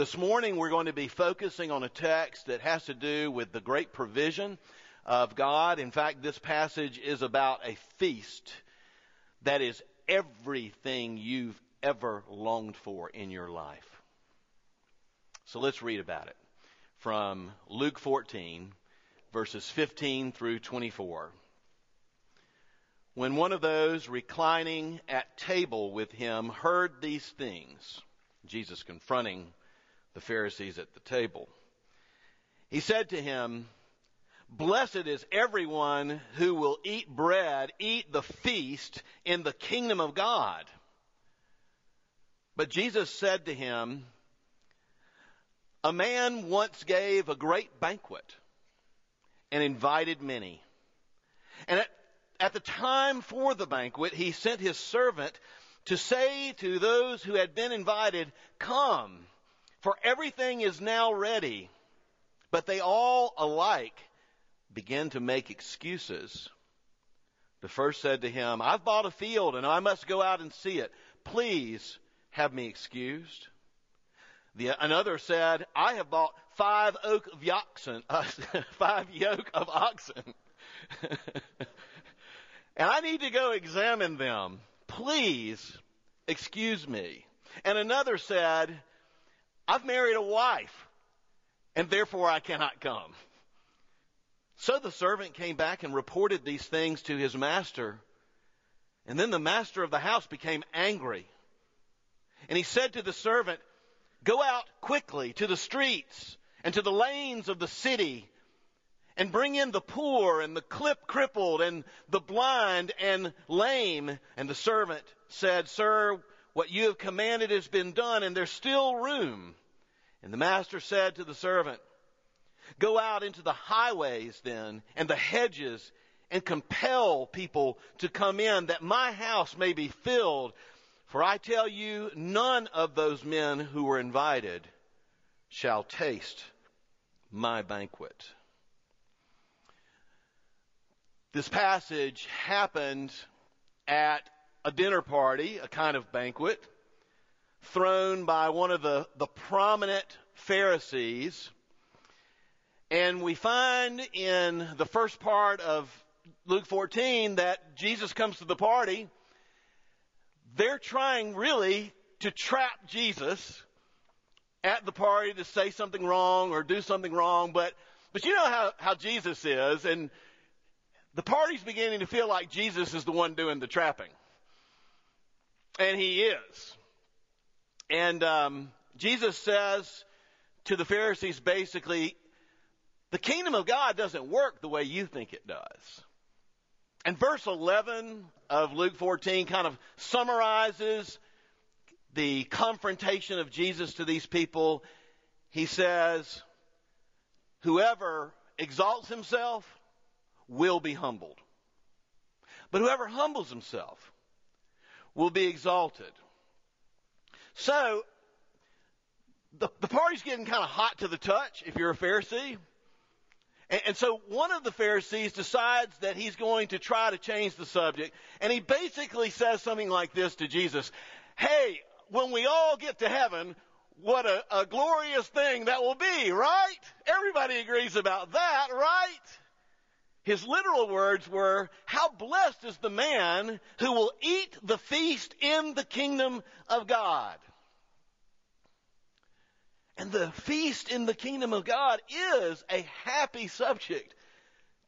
This morning we're going to be focusing on a text that has to do with the great provision of God. In fact, this passage is about a feast that is everything you've ever longed for in your life. So let's read about it from Luke 14 verses 15 through 24. When one of those reclining at table with him heard these things, Jesus confronting the Pharisees at the table. He said to him, Blessed is everyone who will eat bread, eat the feast in the kingdom of God. But Jesus said to him, A man once gave a great banquet and invited many. And at, at the time for the banquet, he sent his servant to say to those who had been invited, Come, for everything is now ready. But they all alike began to make excuses. The first said to him, I've bought a field and I must go out and see it. Please have me excused. The, another said, I have bought five oak of oxen, uh, five yoke of oxen. and I need to go examine them. Please excuse me. And another said, I've married a wife and therefore I cannot come. So the servant came back and reported these things to his master. And then the master of the house became angry. And he said to the servant, Go out quickly to the streets and to the lanes of the city and bring in the poor and the clip crippled and the blind and lame. And the servant said, Sir, what you have commanded has been done and there's still room. And the master said to the servant, Go out into the highways then and the hedges and compel people to come in that my house may be filled. For I tell you, none of those men who were invited shall taste my banquet. This passage happened at a dinner party, a kind of banquet, thrown by one of the, the prominent Pharisees and we find in the first part of Luke 14 that Jesus comes to the party. They're trying really to trap Jesus at the party to say something wrong or do something wrong, but, but you know how, how Jesus is, and the party's beginning to feel like Jesus is the one doing the trapping. And he is. And um, Jesus says to the Pharisees basically, the kingdom of God doesn't work the way you think it does. And verse 11 of Luke 14 kind of summarizes the confrontation of Jesus to these people. He says, whoever exalts himself will be humbled. But whoever humbles himself will be exalted. So, the, the party's getting kind of hot to the touch if you're a Pharisee. And, and so one of the Pharisees decides that he's going to try to change the subject, and he basically says something like this to Jesus Hey, when we all get to heaven, what a, a glorious thing that will be, right? Everybody agrees about that, right? His literal words were, How blessed is the man who will eat the feast in the kingdom of God. And the feast in the kingdom of God is a happy subject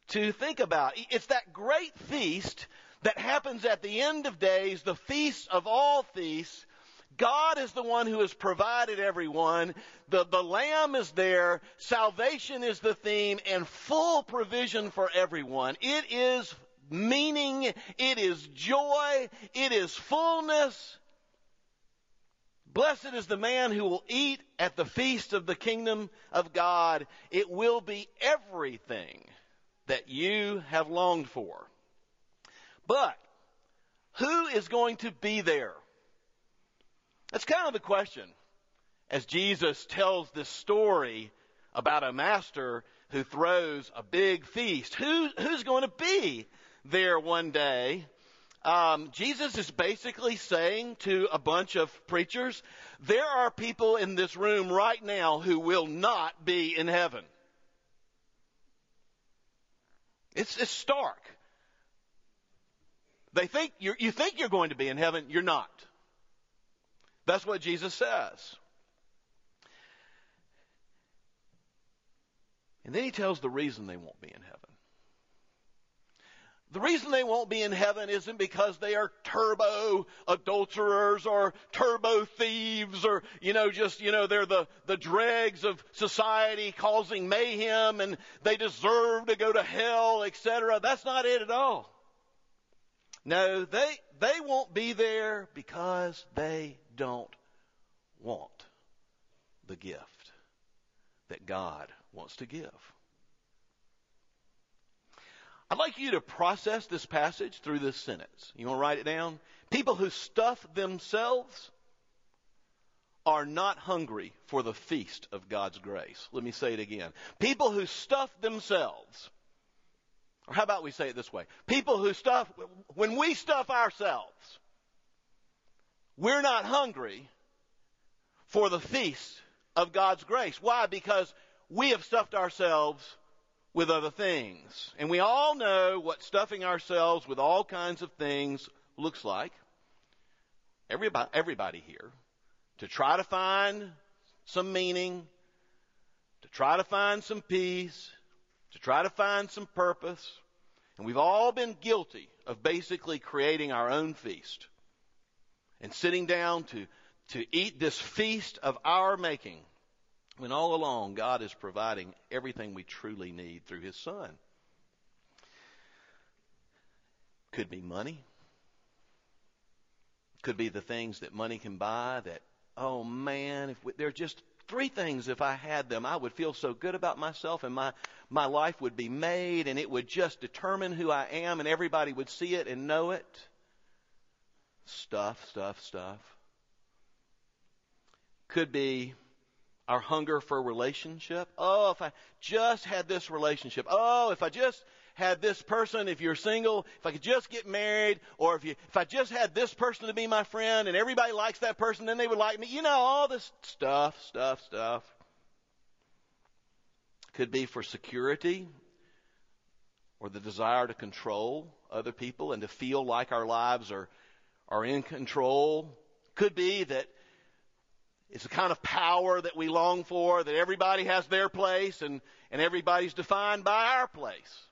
to think about. It's that great feast that happens at the end of days, the feast of all feasts. God is the one who has provided everyone. The, the Lamb is there. Salvation is the theme and full provision for everyone. It is meaning. It is joy. It is fullness. Blessed is the man who will eat at the feast of the kingdom of God. It will be everything that you have longed for. But who is going to be there? That's kind of the question as Jesus tells this story about a master who throws a big feast. Who, who's going to be there one day um, Jesus is basically saying to a bunch of preachers, there are people in this room right now who will not be in heaven. It's, it's stark. They think you you think you're going to be in heaven, you're not. That's what Jesus says. And then he tells the reason they won't be in heaven. The reason they won't be in heaven isn't because they are turbo adulterers or turbo thieves or, you know, just, you know, they're the, the dregs of society causing mayhem and they deserve to go to hell, etc. That's not it at all. No, they, they won't be there because they don't want the gift that God wants to give. I'd like you to process this passage through this sentence. You want to write it down? People who stuff themselves are not hungry for the feast of God's grace. Let me say it again. People who stuff themselves, or how about we say it this way? People who stuff, when we stuff ourselves, we're not hungry for the feast of God's grace. Why? Because we have stuffed ourselves with other things. And we all know what stuffing ourselves with all kinds of things looks like. Everybody, everybody here. To try to find some meaning, to try to find some peace, to try to find some purpose. And we've all been guilty of basically creating our own feast and sitting down to, to eat this feast of our making when all along God is providing everything we truly need through His Son. Could be money. Could be the things that money can buy that, oh man, if we, there are just three things if I had them, I would feel so good about myself and my, my life would be made and it would just determine who I am and everybody would see it and know it. Stuff, stuff, stuff. Could be our hunger for relationship. Oh, if I just had this relationship. Oh, if I just had this person, if you're single, if I could just get married, or if you, if I just had this person to be my friend and everybody likes that person, then they would like me. You know, all this stuff, stuff, stuff. Could be for security or the desire to control other people and to feel like our lives are, are in control. Could be that it's the kind of power that we long for, that everybody has their place and, and everybody's defined by our place.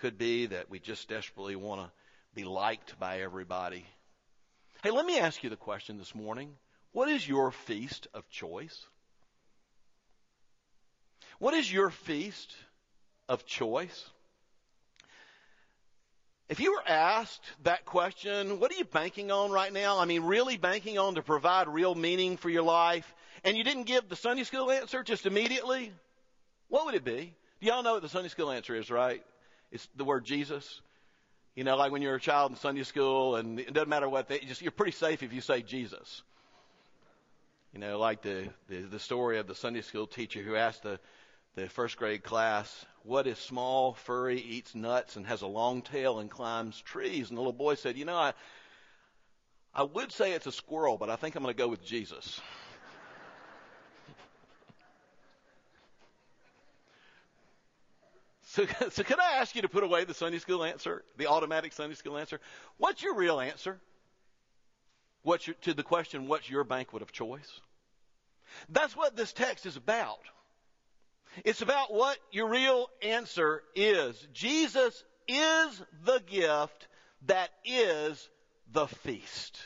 Could be that we just desperately want to be liked by everybody. Hey, let me ask you the question this morning. What is your feast of choice? What is your feast of choice? If you were asked that question, what are you banking on right now? I mean, really banking on to provide real meaning for your life, and you didn't give the Sunday school answer just immediately, what would it be? Do y'all know what the Sunday school answer is, right? It's the word Jesus. You know, like when you're a child in Sunday school, and it doesn't matter what they just you're pretty safe if you say Jesus. You know, like the the, the story of the Sunday school teacher who asked the the first grade class, what is small, furry, eats nuts, and has a long tail and climbs trees? And the little boy said, you know, I, I would say it's a squirrel, but I think I'm going to go with Jesus. so, so can I ask you to put away the Sunday school answer, the automatic Sunday school answer? What's your real answer? What's your, to the question, what's your banquet of choice? That's what this text is about. It's about what your real answer is. Jesus is the gift that is the feast.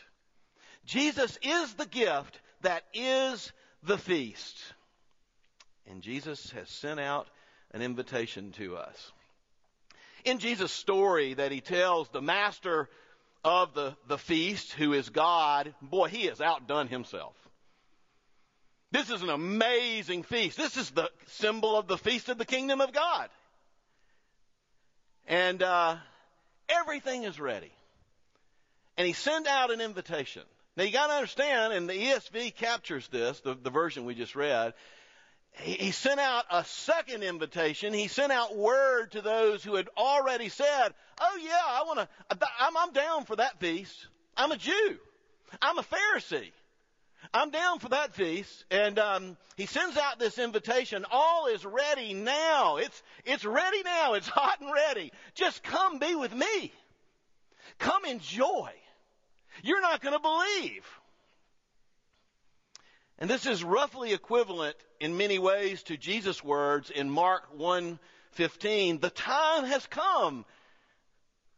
Jesus is the gift that is the feast. And Jesus has sent out an invitation to us. In Jesus' story that he tells, the master of the, the feast, who is God, boy, he has outdone himself. This is an amazing feast. This is the symbol of the feast of the kingdom of God. And uh, everything is ready. And he sent out an invitation. Now you got to understand, and the ESV captures this, the, the version we just read. he sent out a second invitation. He sent out word to those who had already said, "Oh yeah, I want to. I'm, I'm down for that feast. I'm a Jew. I'm a Pharisee. I'm down for that feast." And um, he sends out this invitation. All is ready now. It's it's ready now. It's hot and ready. Just come be with me. Come enjoy. You're not going to believe. And this is roughly equivalent in many ways to Jesus' words in Mark 1:15, "The time has come.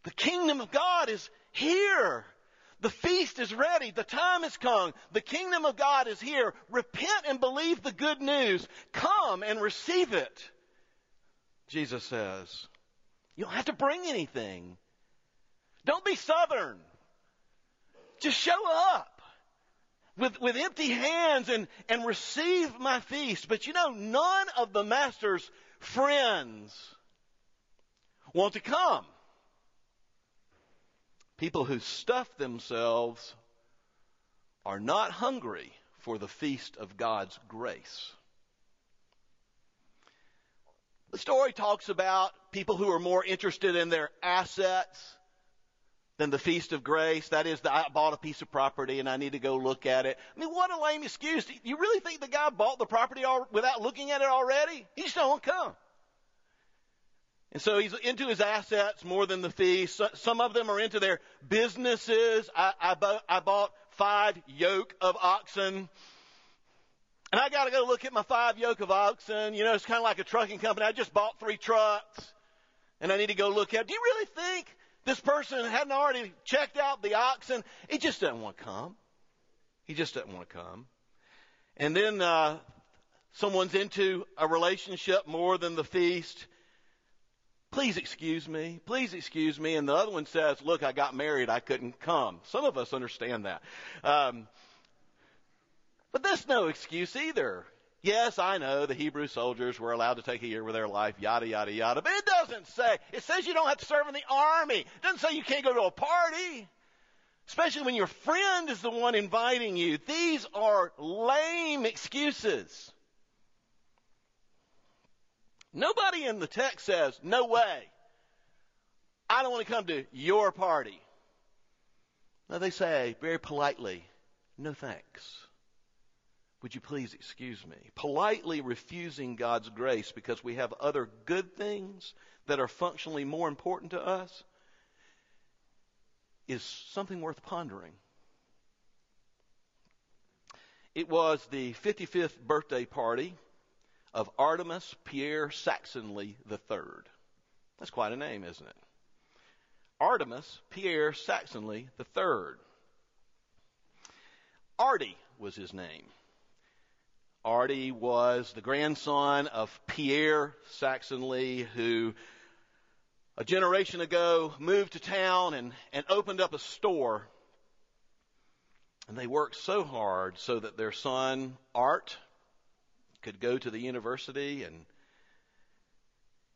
The kingdom of God is here. The feast is ready. The time has come. The kingdom of God is here. Repent and believe the good news. Come and receive it." Jesus says. You don't have to bring anything. Don't be southern. Just show up with, with empty hands and, and receive my feast. But you know, none of the master's friends want to come. People who stuff themselves are not hungry for the feast of God's grace. The story talks about people who are more interested in their assets than the feast of grace. That is, I bought a piece of property and I need to go look at it. I mean, what a lame excuse. You really think the guy bought the property without looking at it already? He just don't come. And so he's into his assets more than the feast. Some of them are into their businesses. I, I, bought, I bought five yoke of oxen. And I got to go look at my five yoke of oxen. You know, it's kind of like a trucking company. I just bought three trucks. And I need to go look at. Do you really think this person hadn't already checked out the oxen. He just doesn't want to come. He just doesn't want to come. And then uh, someone's into a relationship more than the feast. Please excuse me. Please excuse me. And the other one says, Look, I got married. I couldn't come. Some of us understand that. Um, but that's no excuse either. Yes, I know the Hebrew soldiers were allowed to take a year with their life, yada, yada, yada. But it doesn't say, it says you don't have to serve in the army. It doesn't say you can't go to a party. Especially when your friend is the one inviting you. These are lame excuses. Nobody in the text says, no way. I don't want to come to your party. No, they say very politely, no thanks. Would you please excuse me? Politely refusing God's grace because we have other good things that are functionally more important to us is something worth pondering. It was the 55th birthday party of Artemus Pierre Saxonly III. That's quite a name, isn't it? Artemus Pierre Saxonly III. Artie was his name. Artie was the grandson of Pierre Saxonly, who a generation ago moved to town and, and opened up a store. And they worked so hard so that their son, Art, could go to the university and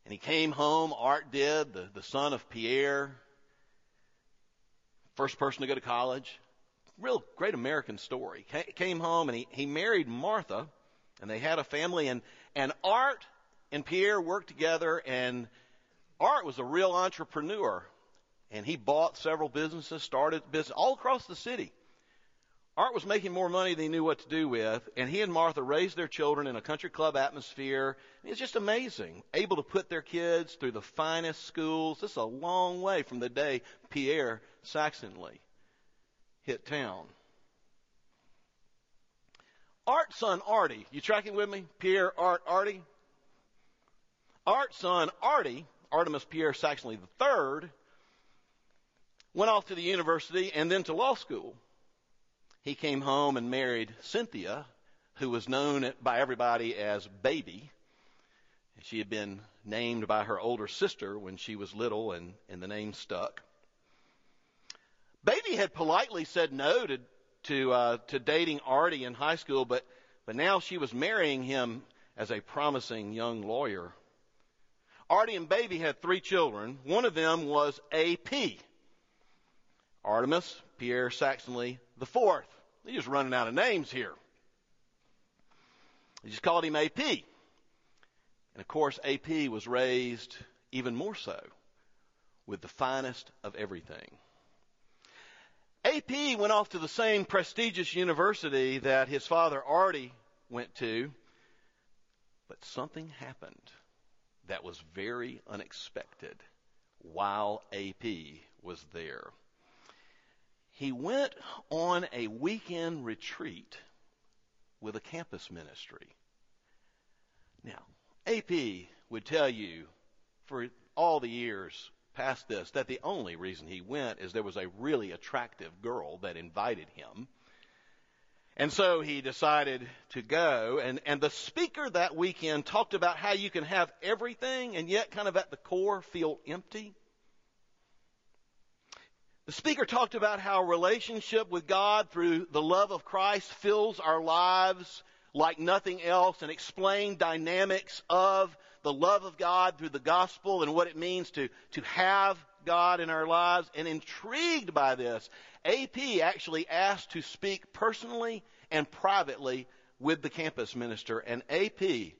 and he came home, Art did, the, the son of Pierre, first person to go to college, real great American story. Came home and he, he married Martha, and they had a family. And, and Art and Pierre worked together, and Art was a real entrepreneur. And he bought several businesses, started business all across the city. Art was making more money than he knew what to do with, and he and Martha raised their children in a country club atmosphere. It's just amazing. Able to put their kids through the finest schools. This is a long way from the day Pierre Saxonly hit town. Art's son Artie, you tracking with me? Pierre, Art, Artie? Art's son Artie, Artemus Pierre Saxonly III, went off to the university and then to law school. He came home and married Cynthia, who was known by everybody as Baby. She had been named by her older sister when she was little, and, and the name stuck. Baby had politely said no to to uh, to dating Artie in high school, but but now she was marrying him as a promising young lawyer. Artie and Baby had three children. One of them was AP. Artemus Pierre Saxonly the fourth. They're just running out of names here. They just called him AP. And of course, AP was raised even more so with the finest of everything. AP went off to the same prestigious university that his father Artie went to, but something happened that was very unexpected while AP was there. He went on a weekend retreat with a campus ministry. Now, AP would tell you for all the years past this that the only reason he went is there was a really attractive girl that invited him. And so he decided to go. And, and the speaker that weekend talked about how you can have everything and yet kind of at the core feel empty. The speaker talked about how relationship with God through the love of Christ fills our lives like nothing else and explained dynamics of the love of God through the gospel and what it means to, to have God in our lives. And intrigued by this, AP actually asked to speak personally and privately with the campus minister. And AP,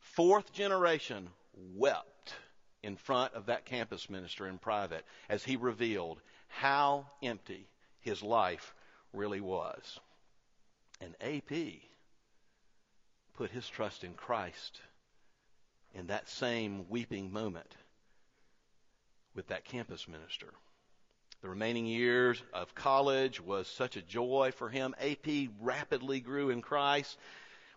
fourth generation, wept in front of that campus minister in private as he revealed how empty his life really was. And AP put his trust in Christ in that same weeping moment with that campus minister. The remaining years of college was such a joy for him. AP rapidly grew in Christ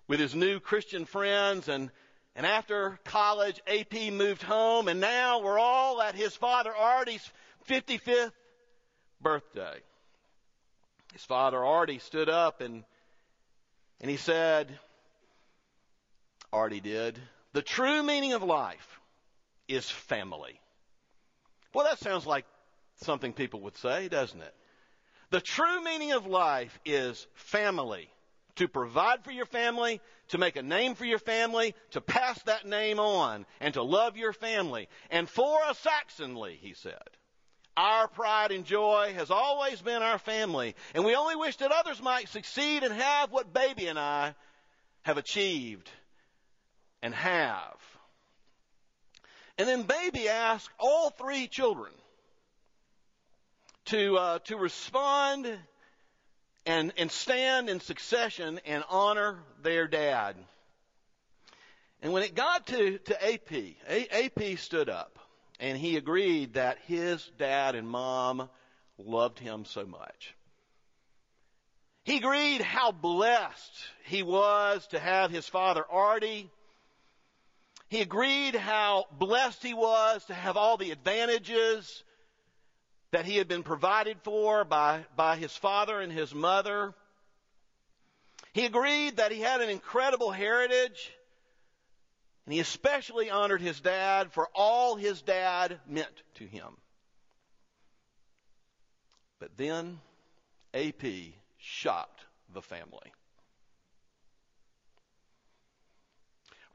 with his new Christian friends and and after college, AP moved home, and now we're all at his father Artie's 55th birthday. His father Artie stood up and and he said, Artie did, the true meaning of life is family. Well, that sounds like something people would say, doesn't it? The true meaning of life is family. To provide for your family, to make a name for your family, to pass that name on, and to love your family. And for a Saxonly, he said, our pride and joy has always been our family, and we only wish that others might succeed and have what Baby and I have achieved and have. And then baby asked all three children to, uh, to respond and, and stand in succession and honor their dad. And when it got to, to AP, A, AP stood up and he agreed that his dad and mom loved him so much. He agreed how blessed he was to have his father Artie he agreed how blessed he was to have all the advantages that he had been provided for by, by his father and his mother. He agreed that he had an incredible heritage. And he especially honored his dad for all his dad meant to him. But then AP shocked the family.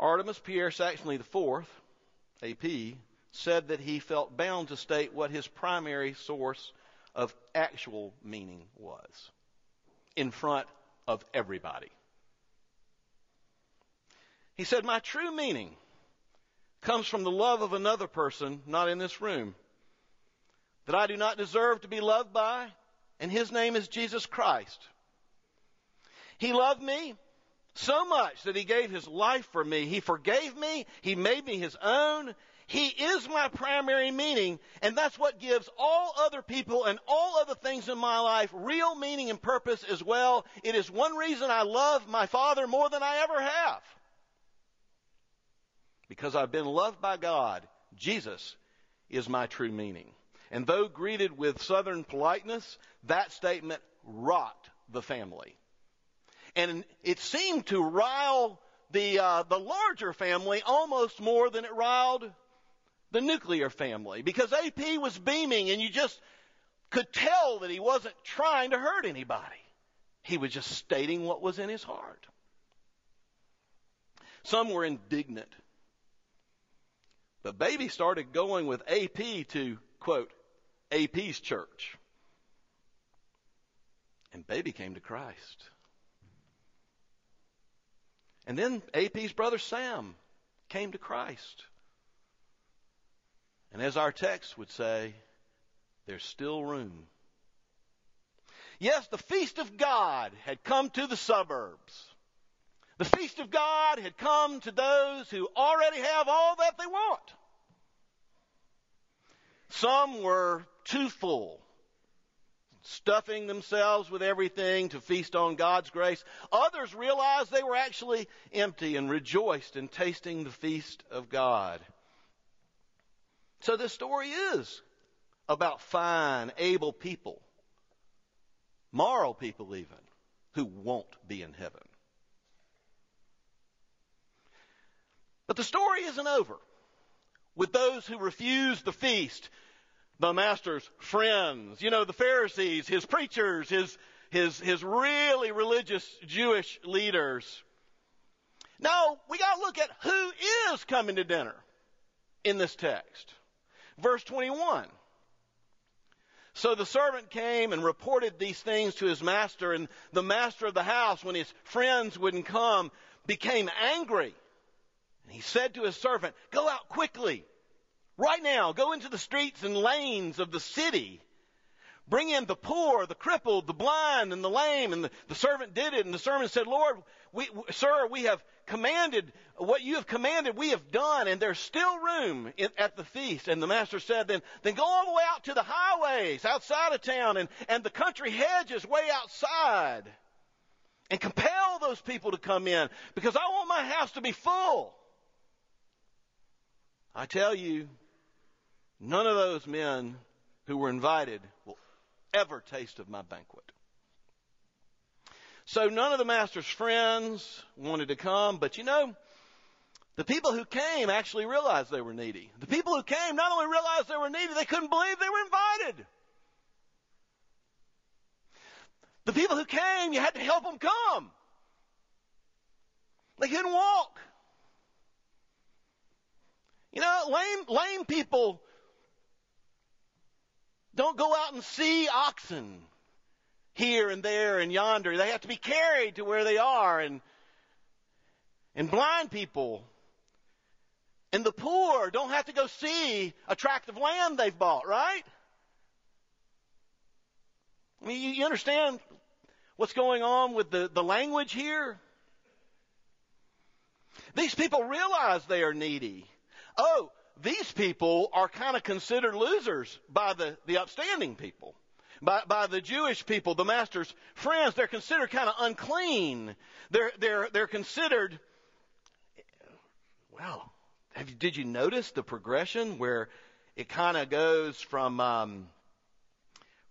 Artemus Pierre Saxonly IV, AP, said that he felt bound to state what his primary source of actual meaning was in front of everybody. He said, My true meaning comes from the love of another person not in this room that I do not deserve to be loved by, and his name is Jesus Christ. He loved me so much that he gave his life for me. He forgave me. He made me his own. He is my primary meaning, and that's what gives all other people and all other things in my life real meaning and purpose as well. It is one reason I love my Father more than I ever have. Because I've been loved by God, Jesus is my true meaning. And though greeted with southern politeness, that statement rocked the family and it seemed to rile the uh, the larger family almost more than it riled the nuclear family because AP was beaming and you just could tell that he wasn't trying to hurt anybody. He was just stating what was in his heart. Some were indignant. But baby started going with AP to quote AP's church. And baby came to Christ. And then AP's brother Sam came to Christ. And as our text would say, there's still room. Yes, the feast of God had come to the suburbs. The feast of God had come to those who already have all that they want. Some were too full, stuffing themselves with everything to feast on God's grace. Others realized they were actually empty and rejoiced in tasting the feast of God. So this story is about fine, able people, moral people even, who won't be in heaven. But the story isn't over with those who refuse the feast, the master's friends, you know, the Pharisees, his preachers, his, his, his really religious Jewish leaders. Now, we gotta look at who is coming to dinner in this text. Verse 21. So the servant came and reported these things to his master, and the master of the house, when his friends wouldn't come, became angry. And he said to his servant, Go out quickly. Right now, go into the streets and lanes of the city. Bring in the poor, the crippled, the blind, and the lame. And the, the servant did it. And the servant said, Lord, we, sir, we have commanded, what you have commanded, we have done, and there's still room in, at the feast. And the master said, then, then go all the way out to the highways outside of town and, and the country hedges way outside and compel those people to come in because I want my house to be full. I tell you, none of those men who were invited will ever taste of my banquet. So none of the master's friends wanted to come, but you know, the people who came actually realized they were needy. The people who came not only realized they were needy, they couldn't believe they were invited. The people who came, you had to help them come. They couldn't walk. You know, lame, lame people don't go out and see oxen here and there and yonder. They have to be carried to where they are and and blind people and the poor don't have to go see a tract of land they've bought, right? I mean, you, understand what's going on with the, the language here? These people realize they are needy. Oh, these people are kind of considered losers by the, the upstanding people by, by the Jewish people, the master's friends, they're considered kind of unclean. They're, they're, they're considered, well, have you, did you notice the progression where it kind of goes from, um,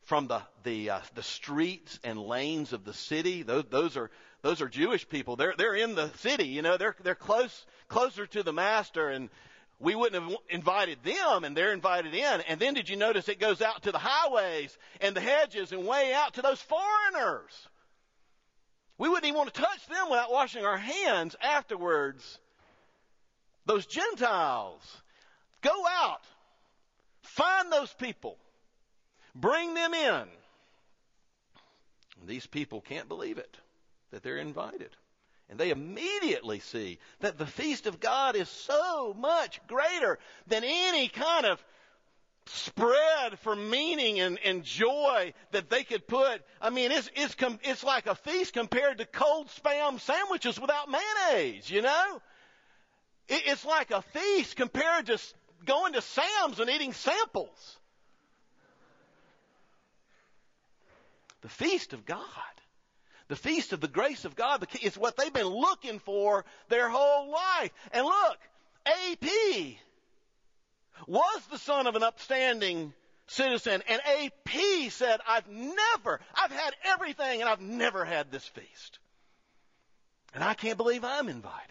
from the, the, uh, the streets and lanes of the city? Those, those are, those are Jewish people. They're, they're in the city, you know, they're, they're close, closer to the master and, we wouldn't have invited them and they're invited in. And then did you notice it goes out to the highways and the hedges and way out to those foreigners? We wouldn't even want to touch them without washing our hands afterwards. Those Gentiles. Go out. Find those people. Bring them in. These people can't believe it that they're invited. And they immediately see that the feast of God is so much greater than any kind of spread for meaning and, and joy that they could put. I mean, it's, it's, com- it's like a feast compared to cold spam sandwiches without mayonnaise, you know? It, it's like a feast compared to going to Sam's and eating samples. The feast of God the feast of the grace of God is what they've been looking for their whole life. And look, AP was the son of an upstanding citizen, and AP said, I've never, I've had everything, and I've never had this feast. And I can't believe I'm invited.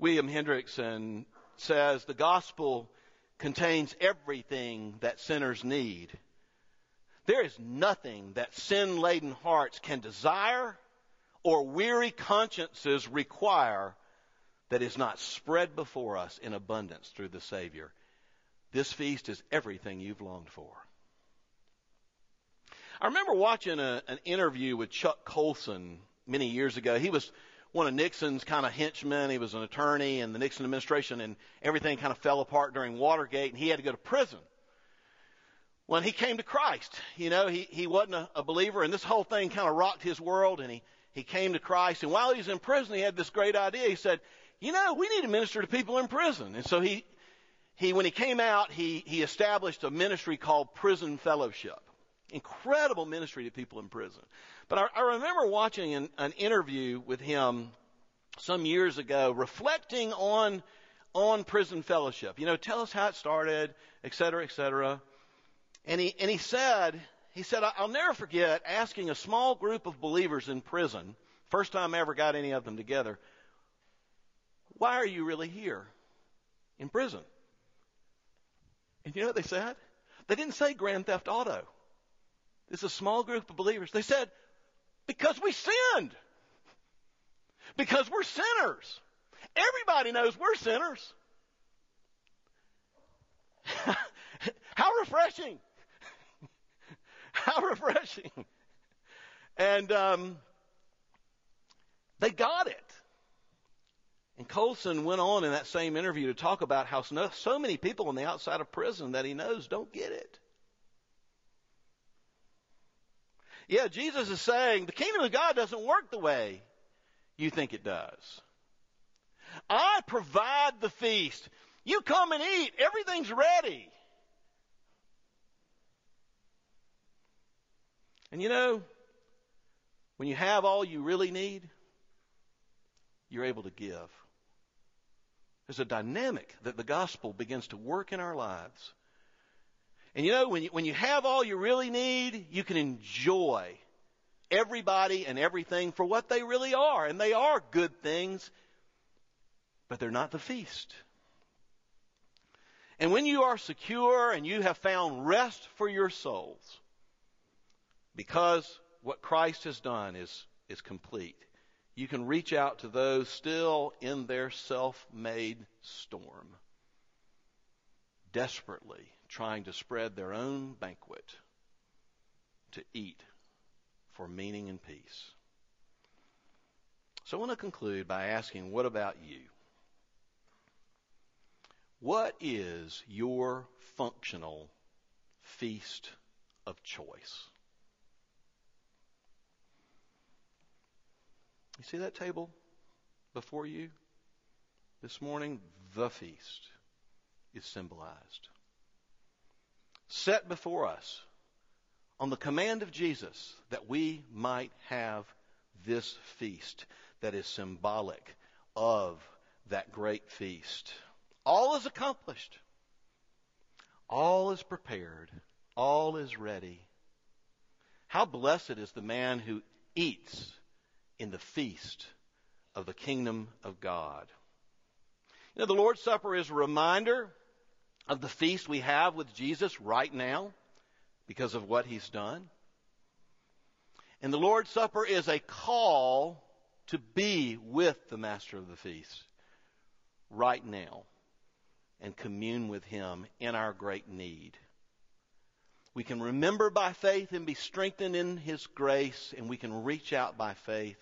William Hendriksen says the gospel contains everything that sinners need there is nothing that sin laden hearts can desire or weary consciences require that is not spread before us in abundance through the Savior. This feast is everything you've longed for. I remember watching a, an interview with Chuck Colson many years ago. He was one of Nixon's kind of henchmen. He was an attorney in the Nixon administration, and everything kind of fell apart during Watergate, and he had to go to prison. When he came to Christ, you know, he, he wasn't a, a believer, and this whole thing kind of rocked his world, and he, he came to Christ. And while he was in prison, he had this great idea. He said, you know, we need to minister to people in prison. And so he, he when he came out, he, he established a ministry called Prison Fellowship. Incredible ministry to people in prison. But I, I remember watching an, an interview with him some years ago, reflecting on on prison fellowship. You know, tell us how it started, et cetera, et cetera. And he and he said, he said, I'll never forget asking a small group of believers in prison, first time I ever got any of them together, why are you really here in prison? And you know what they said? They didn't say Grand Theft Auto. This is a small group of believers. They said, because we sinned. Because we're sinners. Everybody knows we're sinners. How refreshing. How refreshing. And um, they got it. And Colson went on in that same interview to talk about how so many people on the outside of prison that he knows don't get it. Yeah, Jesus is saying the kingdom of God doesn't work the way you think it does. I provide the feast. You come and eat. Everything's ready. And you know, when you have all you really need, you're able to give. There's a dynamic that the gospel begins to work in our lives and you know, when you, when you have all you really need, you can enjoy everybody and everything for what they really are. And they are good things, but they're not the feast. And when you are secure and you have found rest for your souls, because what Christ has done is, is complete, you can reach out to those still in their self made storm, desperately trying to spread their own banquet to eat for meaning and peace. So I want to conclude by asking, what about you? What is your functional feast of choice? You see that table before you this morning? The feast is symbolized set before us on the command of Jesus that we might have this feast that is symbolic of that great feast. All is accomplished. All is prepared. All is ready. How blessed is the man who eats in the feast of the kingdom of God. You know, the Lord's Supper is a reminder of the feast we have with Jesus right now because of what he's done. And the Lord's Supper is a call to be with the master of the feast right now and commune with him in our great need. We can remember by faith and be strengthened in his grace, and we can reach out by faith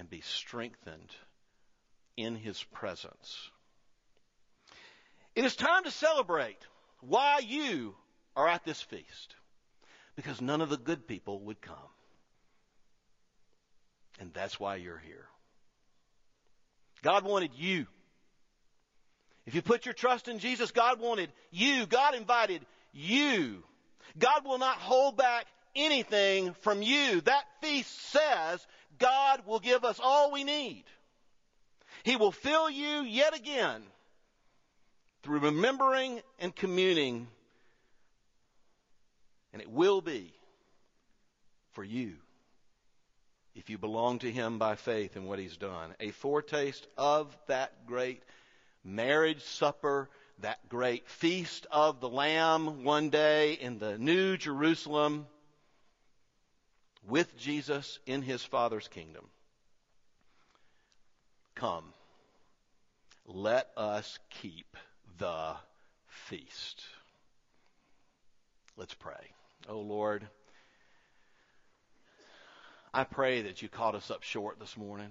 and be strengthened in his presence. It is time to celebrate why you are at this feast. Because none of the good people would come. And that's why you're here. God wanted you. If you put your trust in Jesus, God wanted you. God invited you. God will not hold back anything from you. That feast says God will give us all we need. He will fill you yet again through remembering and communing. And it will be for you if you belong to Him by faith in what He's done. A foretaste of that great marriage supper, that great feast of the Lamb one day in the New Jerusalem with Jesus in His Father's kingdom. Come, let us keep the feast. Let's pray. Oh Lord, I pray that you caught us up short this morning.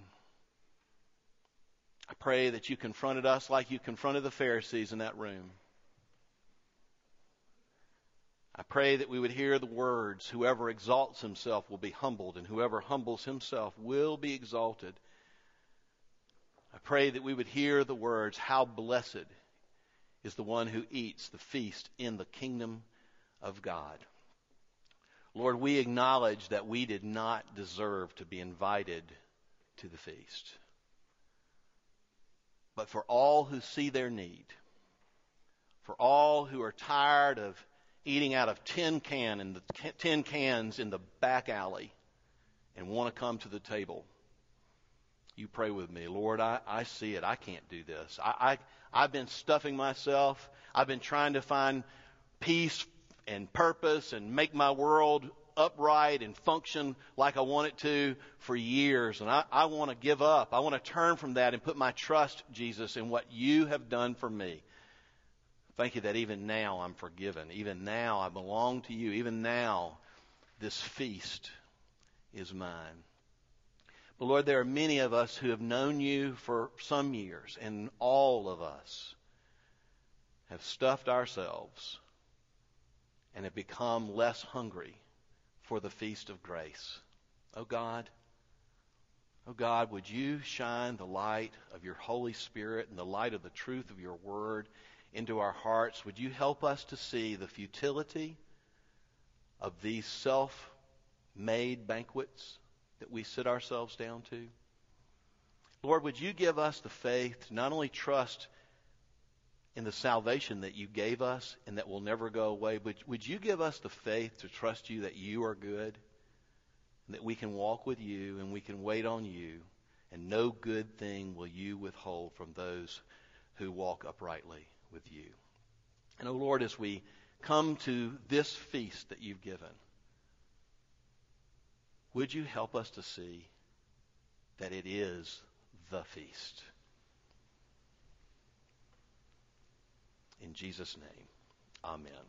I pray that you confronted us like you confronted the Pharisees in that room. I pray that we would hear the words, whoever exalts himself will be humbled, and whoever humbles himself will be exalted. I pray that we would hear the words, how blessed is the one who eats the feast in the kingdom of God. Lord, we acknowledge that we did not deserve to be invited to the feast. But for all who see their need, for all who are tired of eating out of tin can and the tin cans in the back alley and want to come to the table, you pray with me. Lord, I, I see it. I can't do this. I, I, I've been stuffing myself. I've been trying to find peace and purpose and make my world upright and function like I want it to for years. And I, I want to give up. I want to turn from that and put my trust, Jesus, in what you have done for me. Thank you that even now I'm forgiven. Even now I belong to you. Even now this feast is mine. But Lord, there are many of us who have known you for some years, and all of us have stuffed ourselves and have become less hungry for the feast of grace. Oh God, oh God, would you shine the light of your Holy Spirit and the light of the truth of your word into our hearts? Would you help us to see the futility of these self made banquets that we sit ourselves down to? Lord, would you give us the faith to not only trust in the salvation that you gave us and that will never go away. But would you give us the faith to trust you that you are good and that we can walk with you and we can wait on you and no good thing will you withhold from those who walk uprightly with you. And, O oh Lord, as we come to this feast that you've given, would you help us to see that it is the feast? In Jesus' name, amen.